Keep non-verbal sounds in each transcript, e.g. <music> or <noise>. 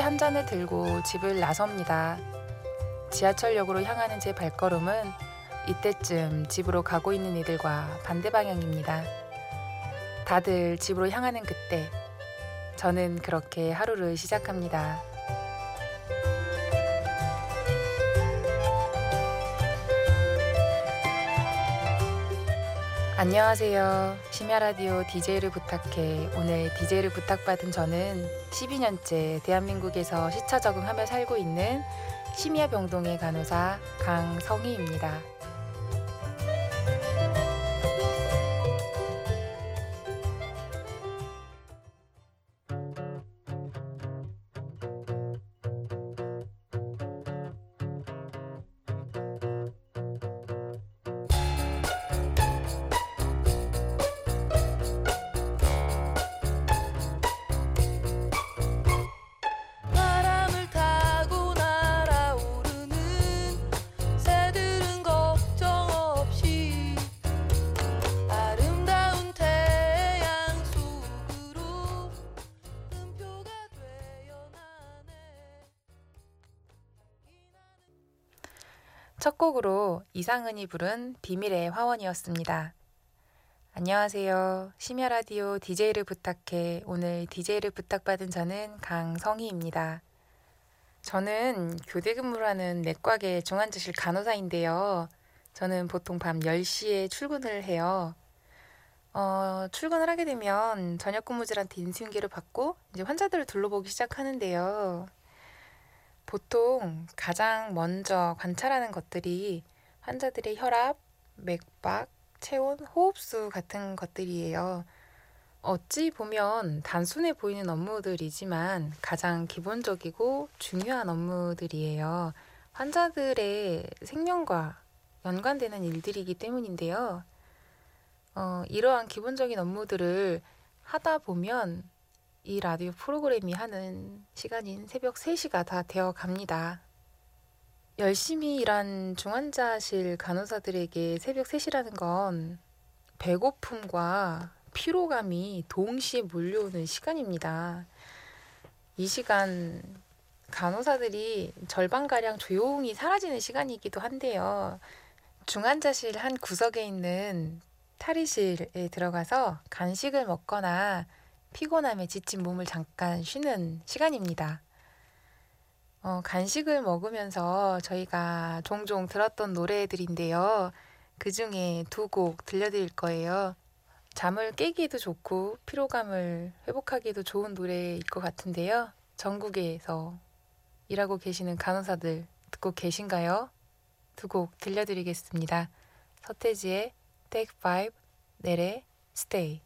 한 잔을 들고 집을 나섭니다. 지하철역으로 향하는 제 발걸음은 이때쯤 집으로 가고 있는 이들과 반대 방향입니다. 다들 집으로 향하는 그때, 저는 그렇게 하루를 시작합니다. 안녕하세요. 심야라디오 DJ를 부탁해. 오늘 DJ를 부탁받은 저는 12년째 대한민국에서 시차 적응하며 살고 있는 심야병동의 간호사 강성희입니다. 곡으로 이상은이 부른 비밀의 화원이었습니다. 안녕하세요. 심야라디오 DJ를 부탁해. 오늘 DJ를 부탁받은 저는 강성희입니다. 저는 교대 근무를 하는 내과계 중환자실 간호사인데요. 저는 보통 밤 10시에 출근을 해요. 어, 출근을 하게 되면 저녁 근무자한테 인수인계를 받고 이제 환자들을 둘러보기 시작하는데요. 보통 가장 먼저 관찰하는 것들이 환자들의 혈압, 맥박, 체온, 호흡수 같은 것들이에요. 어찌 보면 단순해 보이는 업무들이지만 가장 기본적이고 중요한 업무들이에요. 환자들의 생명과 연관되는 일들이기 때문인데요. 어, 이러한 기본적인 업무들을 하다 보면 이 라디오 프로그램이 하는 시간인 새벽 3시가 다 되어 갑니다. 열심히 일한 중환자실 간호사들에게 새벽 3시라는 건 배고픔과 피로감이 동시에 몰려오는 시간입니다. 이 시간 간호사들이 절반가량 조용히 사라지는 시간이기도 한데요. 중환자실 한 구석에 있는 탈의실에 들어가서 간식을 먹거나 피곤함에 지친 몸을 잠깐 쉬는 시간입니다. 어, 간식을 먹으면서 저희가 종종 들었던 노래들인데요. 그 중에 두 곡 들려드릴 거예요. 잠을 깨기에도 좋고 피로감을 회복하기에도 좋은 노래일 것 같은데요. 전국에서 일하고 계시는 간호사들 듣고 계신가요? 두 곡 들려드리겠습니다. 서태지의 Take Five, 넬의. Stay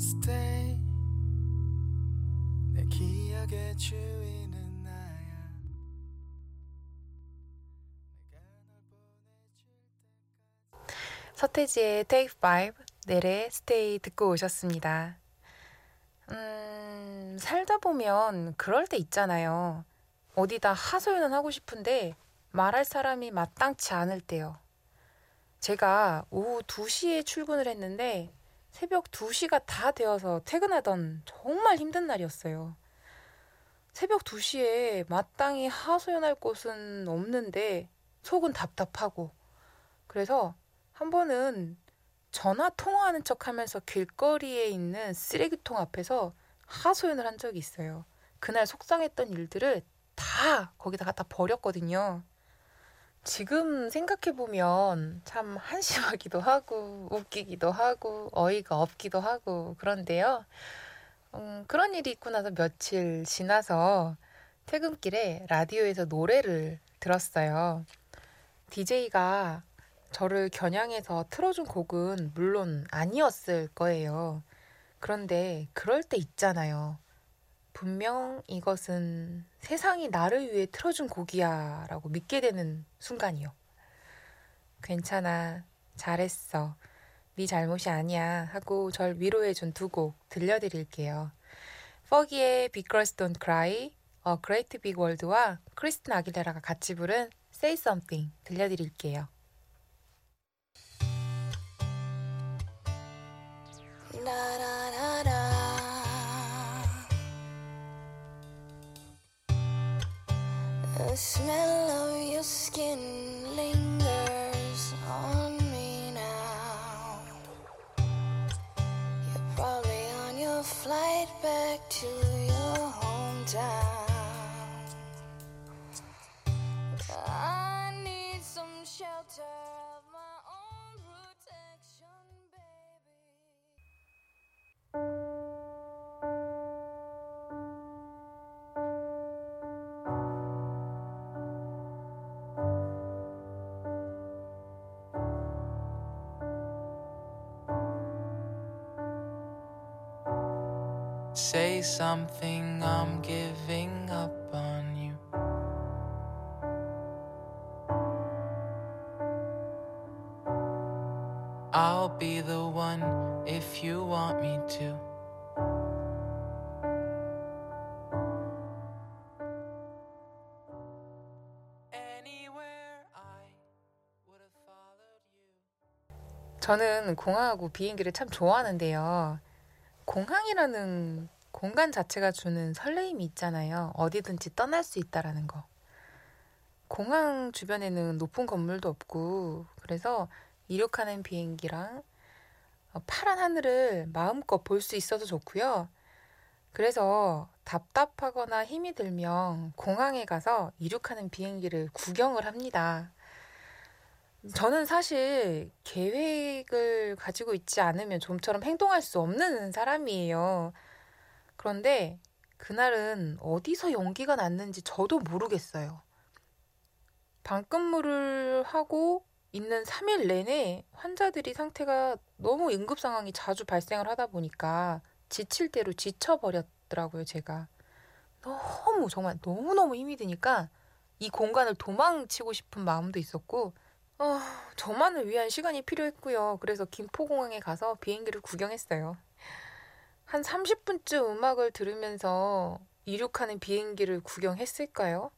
Stay 내 기억의 주인은 나야 서태지의 Take Five, 넬의 Stay 듣고 오셨습니다. 음, 살다 보면 그럴 때 있잖아요. 어디다 하소연은 하고 싶은데 말할 사람이 마땅치 않을 때요. 제가 오후 2시에 출근을 했는데 새벽 2시가 다 되어서 퇴근하던 정말 힘든 날이었어요. 새벽 2시에 마땅히 하소연할 곳은 없는데 속은 답답하고 그래서 한 번은 전화 통화하는 척 하면서 길거리에 있는 쓰레기통 앞에서 하소연을 한 적이 있어요. 그날 속상했던 일들을 다 거기다 갖다 버렸거든요. 지금 생각해보면 참 한심하기도 하고 웃기기도 하고 어이가 없기도 하고 그런데요. 음, 그런 일이 있고 나서 며칠 지나서 퇴근길에 라디오에서 노래를 들었어요. DJ가 저를 겨냥해서 틀어준 곡은 물론 아니었을 거예요. 그런데 그럴 때 있잖아요. 분명 이것은 세상이 나를 위해 틀어준 곡이야 라고 믿게 되는 순간이요. 괜찮아. 잘했어. 네 잘못이 아니야 하고 절 위로해준 두 곡 들려드릴게요. 퍼기의 Big Girls Don't Cry, A Great Big World와 크리스틴 아길레라가 같이 부른 Say Something 들려드릴게요. Da The smell of your skin lingers on me now. You're probably on your flight back to your hometown. Say something, I'm giving up on you. I'll be the one if you want me to. 저는 공항하고 비행기를 참 좋아하는데요. 공항이라는 공간 자체가 주는 설레임이 있잖아요. 어디든지 떠날 수 있다라는 거. 공항 주변에는 높은 건물도 없고, 그래서 이륙하는 비행기랑 어, 파란 하늘을 마음껏 볼 수 있어서 좋고요. 그래서 답답하거나 힘이 들면 공항에 가서 이륙하는 비행기를 구경을 합니다. 저는 사실 계획을 가지고 있지 않으면 좀처럼 행동할 수 없는 사람이에요. 그런데 그날은 어디서 연기가 났는지 저도 모르겠어요. 방근무를 하고 있는 3일 내내 환자들이 상태가 너무 응급 상황이 자주 발생을 하다 보니까 지칠 대로 지쳐버렸더라고요, 제가. 너무, 정말 너무너무 힘이 드니까 이 공간을 도망치고 싶은 마음도 있었고, 어, 저만을 위한 시간이 필요했고요. 그래서 김포공항에 가서 비행기를 구경했어요. 한 30분쯤 음악을 들으면서 이륙하는 비행기를 구경했을까요?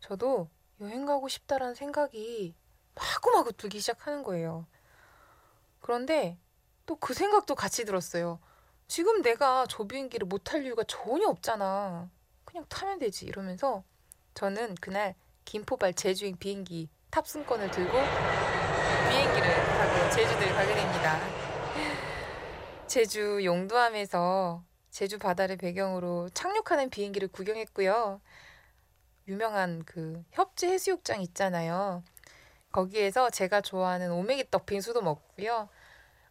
저도 여행 가고 싶다라는 생각이 마구마구 들기 시작하는 거예요. 그런데 또 그 생각도 같이 들었어요. 지금 내가 저 비행기를 못 탈 이유가 전혀 없잖아. 그냥 타면 되지. 이러면서 저는 그날 김포발 제주행 비행기 탑승권을 들고 비행기를 타고 제주도에 가게 됩니다. <laughs> 제주 용두암에서 제주 바다를 배경으로 착륙하는 비행기를 구경했고요. 유명한 그 협재 해수욕장 있잖아요. 거기에서 제가 좋아하는 오메기 떡 빙수도 먹고요.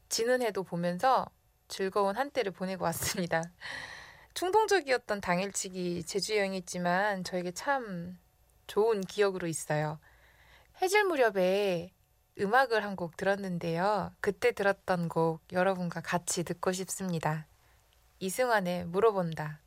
지는 해도 보면서 즐거운 한때를 보내고 왔습니다. <laughs> 충동적이었던 당일치기 제주 여행이지만 저에게 참 좋은 기억으로 있어요. 해질 무렵에 음악을 한 곡 들었는데요. 그때 들었던 곡 여러분과 같이 듣고 싶습니다. 이승환의 물어본다.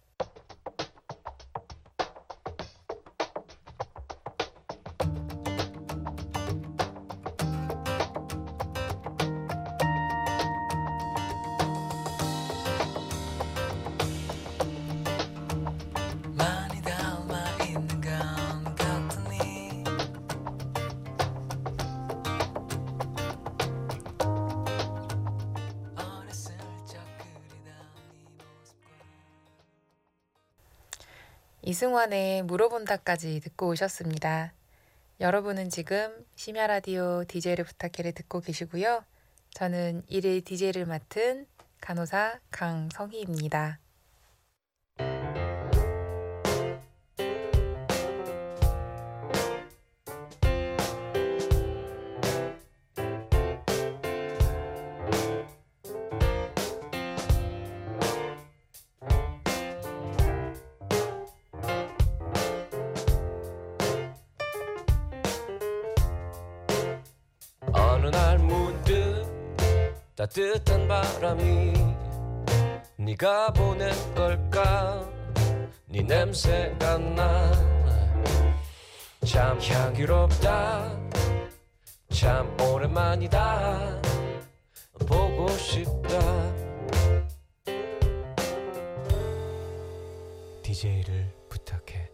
이승환의 물어본다까지 듣고 오셨습니다. 여러분은 지금 심야 라디오 DJ를 부탁해를 듣고 계시고요. 저는 일일 DJ를 맡은 간호사 강성희입니다. 따뜻한 바람이 네가 보낸 걸까? 네 냄새가 나 참 향기롭다. 참 오랜만이다. 보고 싶다. DJ를 부탁해.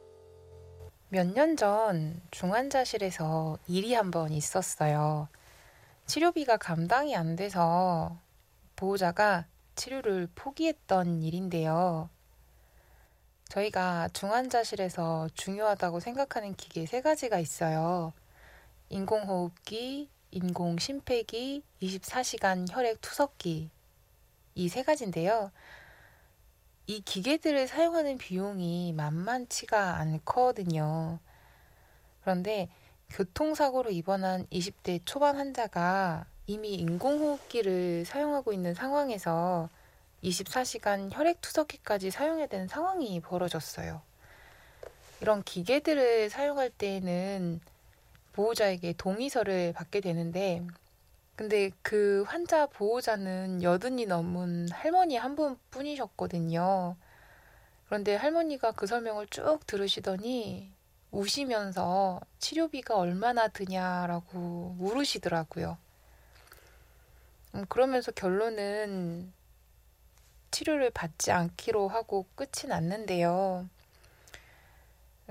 몇 년 전 중환자실에서 일이 한 번 있었어요. 치료비가 감당이 안 돼서 보호자가 치료를 포기했던 일인데요. 저희가 중환자실에서 중요하다고 생각하는 기계 세 가지가 있어요. 인공호흡기, 인공심폐기, 24시간 혈액 투석기. 이 세 가지인데요. 이 기계들을 사용하는 비용이 만만치가 않거든요. 그런데 교통사고로 입원한 20대 초반 환자가 이미 인공호흡기를 사용하고 있는 상황에서 24시간 혈액 투석기까지 사용해야 되는 상황이 벌어졌어요. 이런 기계들을 사용할 때에는 보호자에게 동의서를 받게 되는데, 근데 그 환자 보호자는 여든이 넘은 할머니 한 분 뿐이셨거든요. 그런데 할머니가 그 설명을 쭉 들으시더니 우시면서 치료비가 얼마나 드냐라고 물으시더라고요. 음, 그러면서 결론은 치료를 받지 않기로 하고 끝이 났는데요.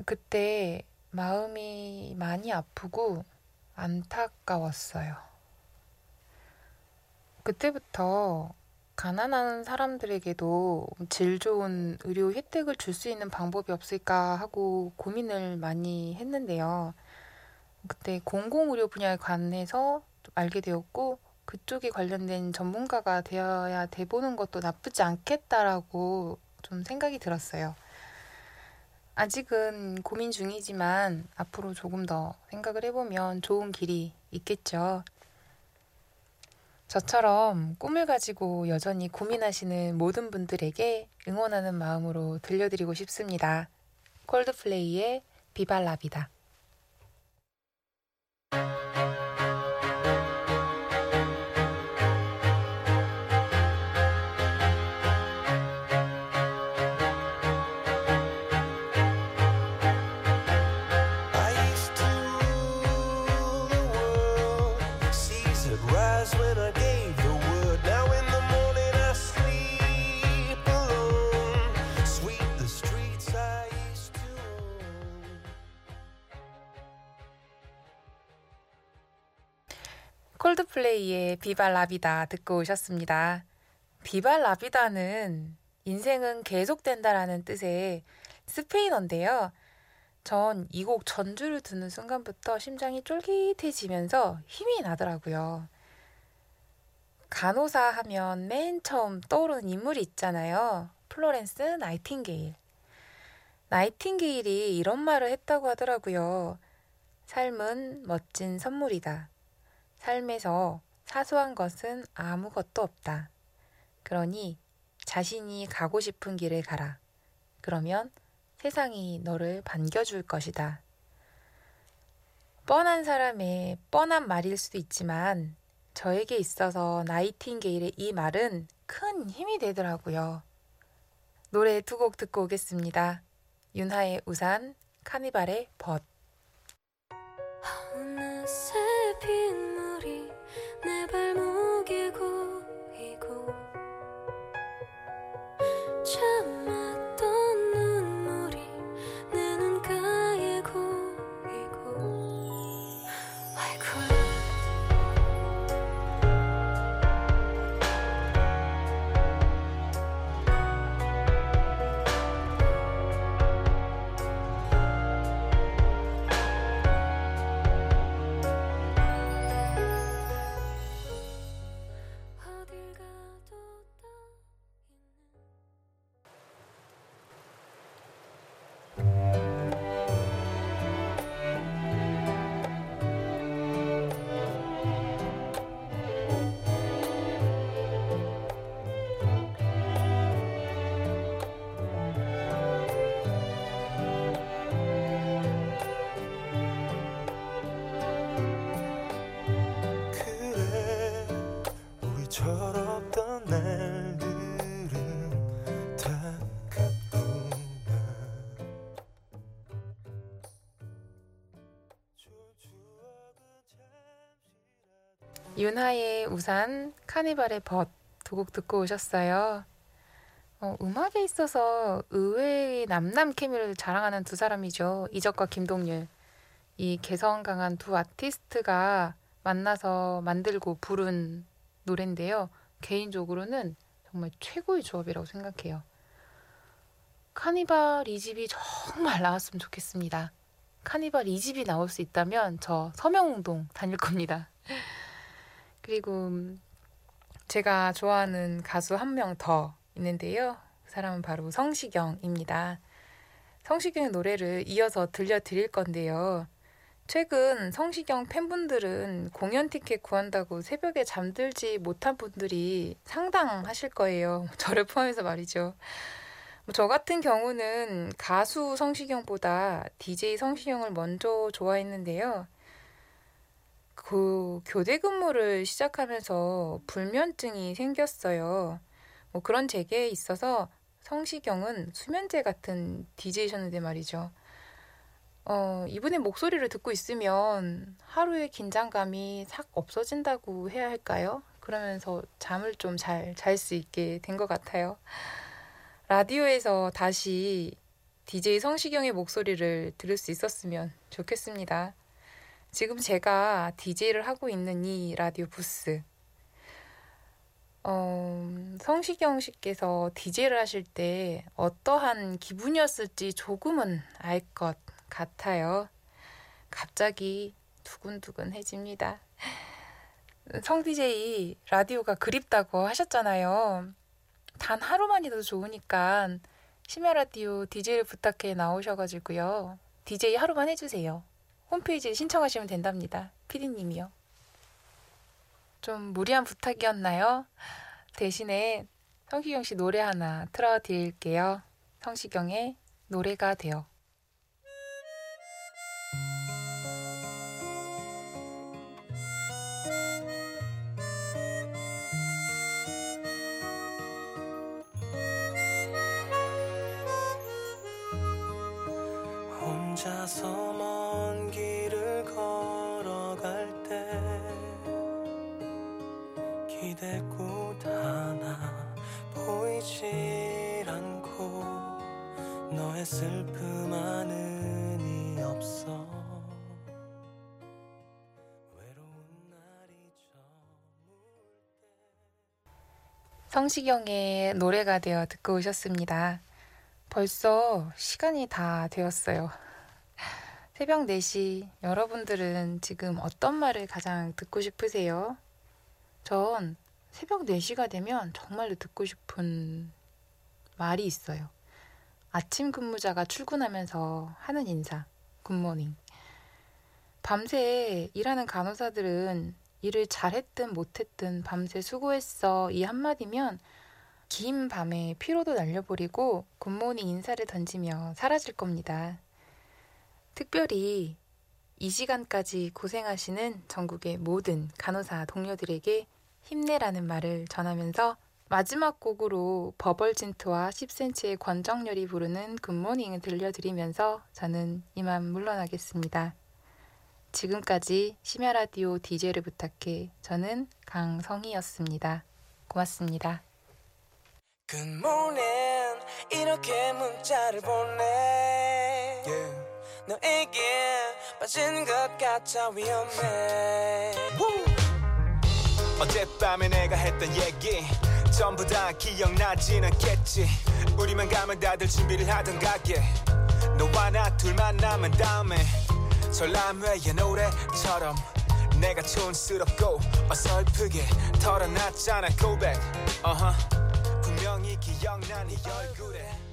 그때 마음이 많이 아프고 안타까웠어요. 그때부터 가난한 사람들에게도 질 좋은 의료 혜택을 줄 수 있는 방법이 없을까 하고 고민을 많이 했는데요. 그때 공공의료 분야에 관해서 알게 되었고, 그쪽에 관련된 전문가가 되어야 돼보는 것도 나쁘지 않겠다라고 좀 생각이 들었어요. 아직은 고민 중이지만 앞으로 조금 더 생각을 해보면 좋은 길이 있겠죠. 저처럼 꿈을 가지고 여전히 고민하시는 모든 분들에게 응원하는 마음으로 들려드리고 싶습니다. 콜드플레이의 비발라비다. I used 콜드플레이의 비발라비다 듣고 오셨습니다. 비발라비다는 인생은 계속된다라는 뜻의 스페인어인데요. 전 이 곡 전주를 듣는 순간부터 심장이 쫄깃해지면서 힘이 나더라고요. 간호사 하면 맨 처음 떠오르는 인물이 있잖아요. 플로렌스 나이팅게일. 나이팅게일이 이런 말을 했다고 하더라고요. 삶은 멋진 선물이다. 삶에서 사소한 것은 아무것도 없다. 그러니 자신이 가고 싶은 길을 가라. 그러면 세상이 너를 반겨줄 것이다. 뻔한 사람의 뻔한 말일 수도 있지만 저에게 있어서 나이팅게일의 이 말은 큰 힘이 되더라고요. 노래 두 곡 듣고 오겠습니다. 윤하의 우산, 카니발의 벗. 윤하의 우산, 카니발의 벗 두 곡 듣고 오셨어요. 어, 음악에 있어서 의외의 남남 케미를 자랑하는 두 사람이죠. 이적과 김동률. 이 개성 강한 두 아티스트가 만나서 만들고 부른 노래인데요. 개인적으로는 정말 최고의 조합이라고 생각해요. 카니발 2집이 정말 나왔으면 좋겠습니다. 카니발 2집이 나올 수 있다면 저 서명운동 다닐 겁니다. 그리고 제가 좋아하는 가수 한 명 더 있는데요. 그 사람은 바로 성시경입니다. 성시경의 노래를 이어서 들려드릴 건데요. 최근 성시경 팬분들은 공연 티켓 구한다고 새벽에 잠들지 못한 분들이 상당하실 거예요. <laughs> 저를 포함해서 말이죠. 뭐저 같은 경우는 가수 성시경보다 DJ 성시경을 먼저 좋아했는데요. 그 교대 근무를 시작하면서 불면증이 생겼어요. 뭐 그런 제게 있어서 성시경은 수면제 같은 DJ셨는데 말이죠. 어, 이분의 목소리를 듣고 있으면 하루의 긴장감이 싹 없어진다고 해야 할까요? 그러면서 잠을 좀 잘 잘 수 있게 된 것 같아요. 라디오에서 다시 DJ 성시경의 목소리를 들을 수 있었으면 좋겠습니다. 지금 제가 DJ를 하고 있는 이 라디오 부스. 어, 성시경 씨께서 DJ를 하실 때 어떠한 기분이었을지 조금은 알 것 같아요. 갑자기 두근두근해집니다. 성 DJ 라디오가 그립다고 하셨잖아요. 단 하루만이라도 좋으니까 심야 라디오 DJ를 부탁해 나오셔가지고요. DJ 하루만 해주세요. 홈페이지에 신청하시면 된답니다. 피디님이요. 좀 무리한 부탁이었나요? 대신에 성시경 씨 노래 하나 틀어드릴게요. 성시경의 노래가 돼요. 슬픔 하는이 없어 성시경의 노래가 되어 듣고 오셨습니다. 벌써 시간이 다 되었어요. 새벽 4시 여러분들은 지금 어떤 말을 가장 듣고 싶으세요? 전 새벽 4시가 되면 정말로 듣고 싶은 말이 있어요. 아침 근무자가 출근하면서 하는 인사. 굿모닝. 밤새 일하는 간호사들은 일을 잘했든 못했든 밤새 수고했어 이 한마디면 긴 밤에 피로도 날려버리고 굿모닝 인사를 던지며 사라질 겁니다. 특별히 이 시간까지 고생하시는 전국의 모든 간호사 동료들에게 힘내라는 말을 전하면서 마지막 곡으로 버벌진트와 10cm의 권정열이 부르는 굿모닝을 들려드리면서 저는 이만 물러나겠습니다. 지금까지 심야 라디오 DJ를 부탁해 저는 강성희였습니다. 고맙습니다. 굿모닝 이렇게 문자를 보내 너에게 빠진 것 같아 위험해 어젯밤에 내가 했던 얘기 전부 다 기억나진 않겠지. 우리만 가면 다들 준비를 하던 가게. 너와 나 둘만 남은 다음에 전람회의 노래처럼 내가 촌스럽고 어설프게 털어놨잖아 고백. uh-huh. 분명히 기억나 네 얼굴에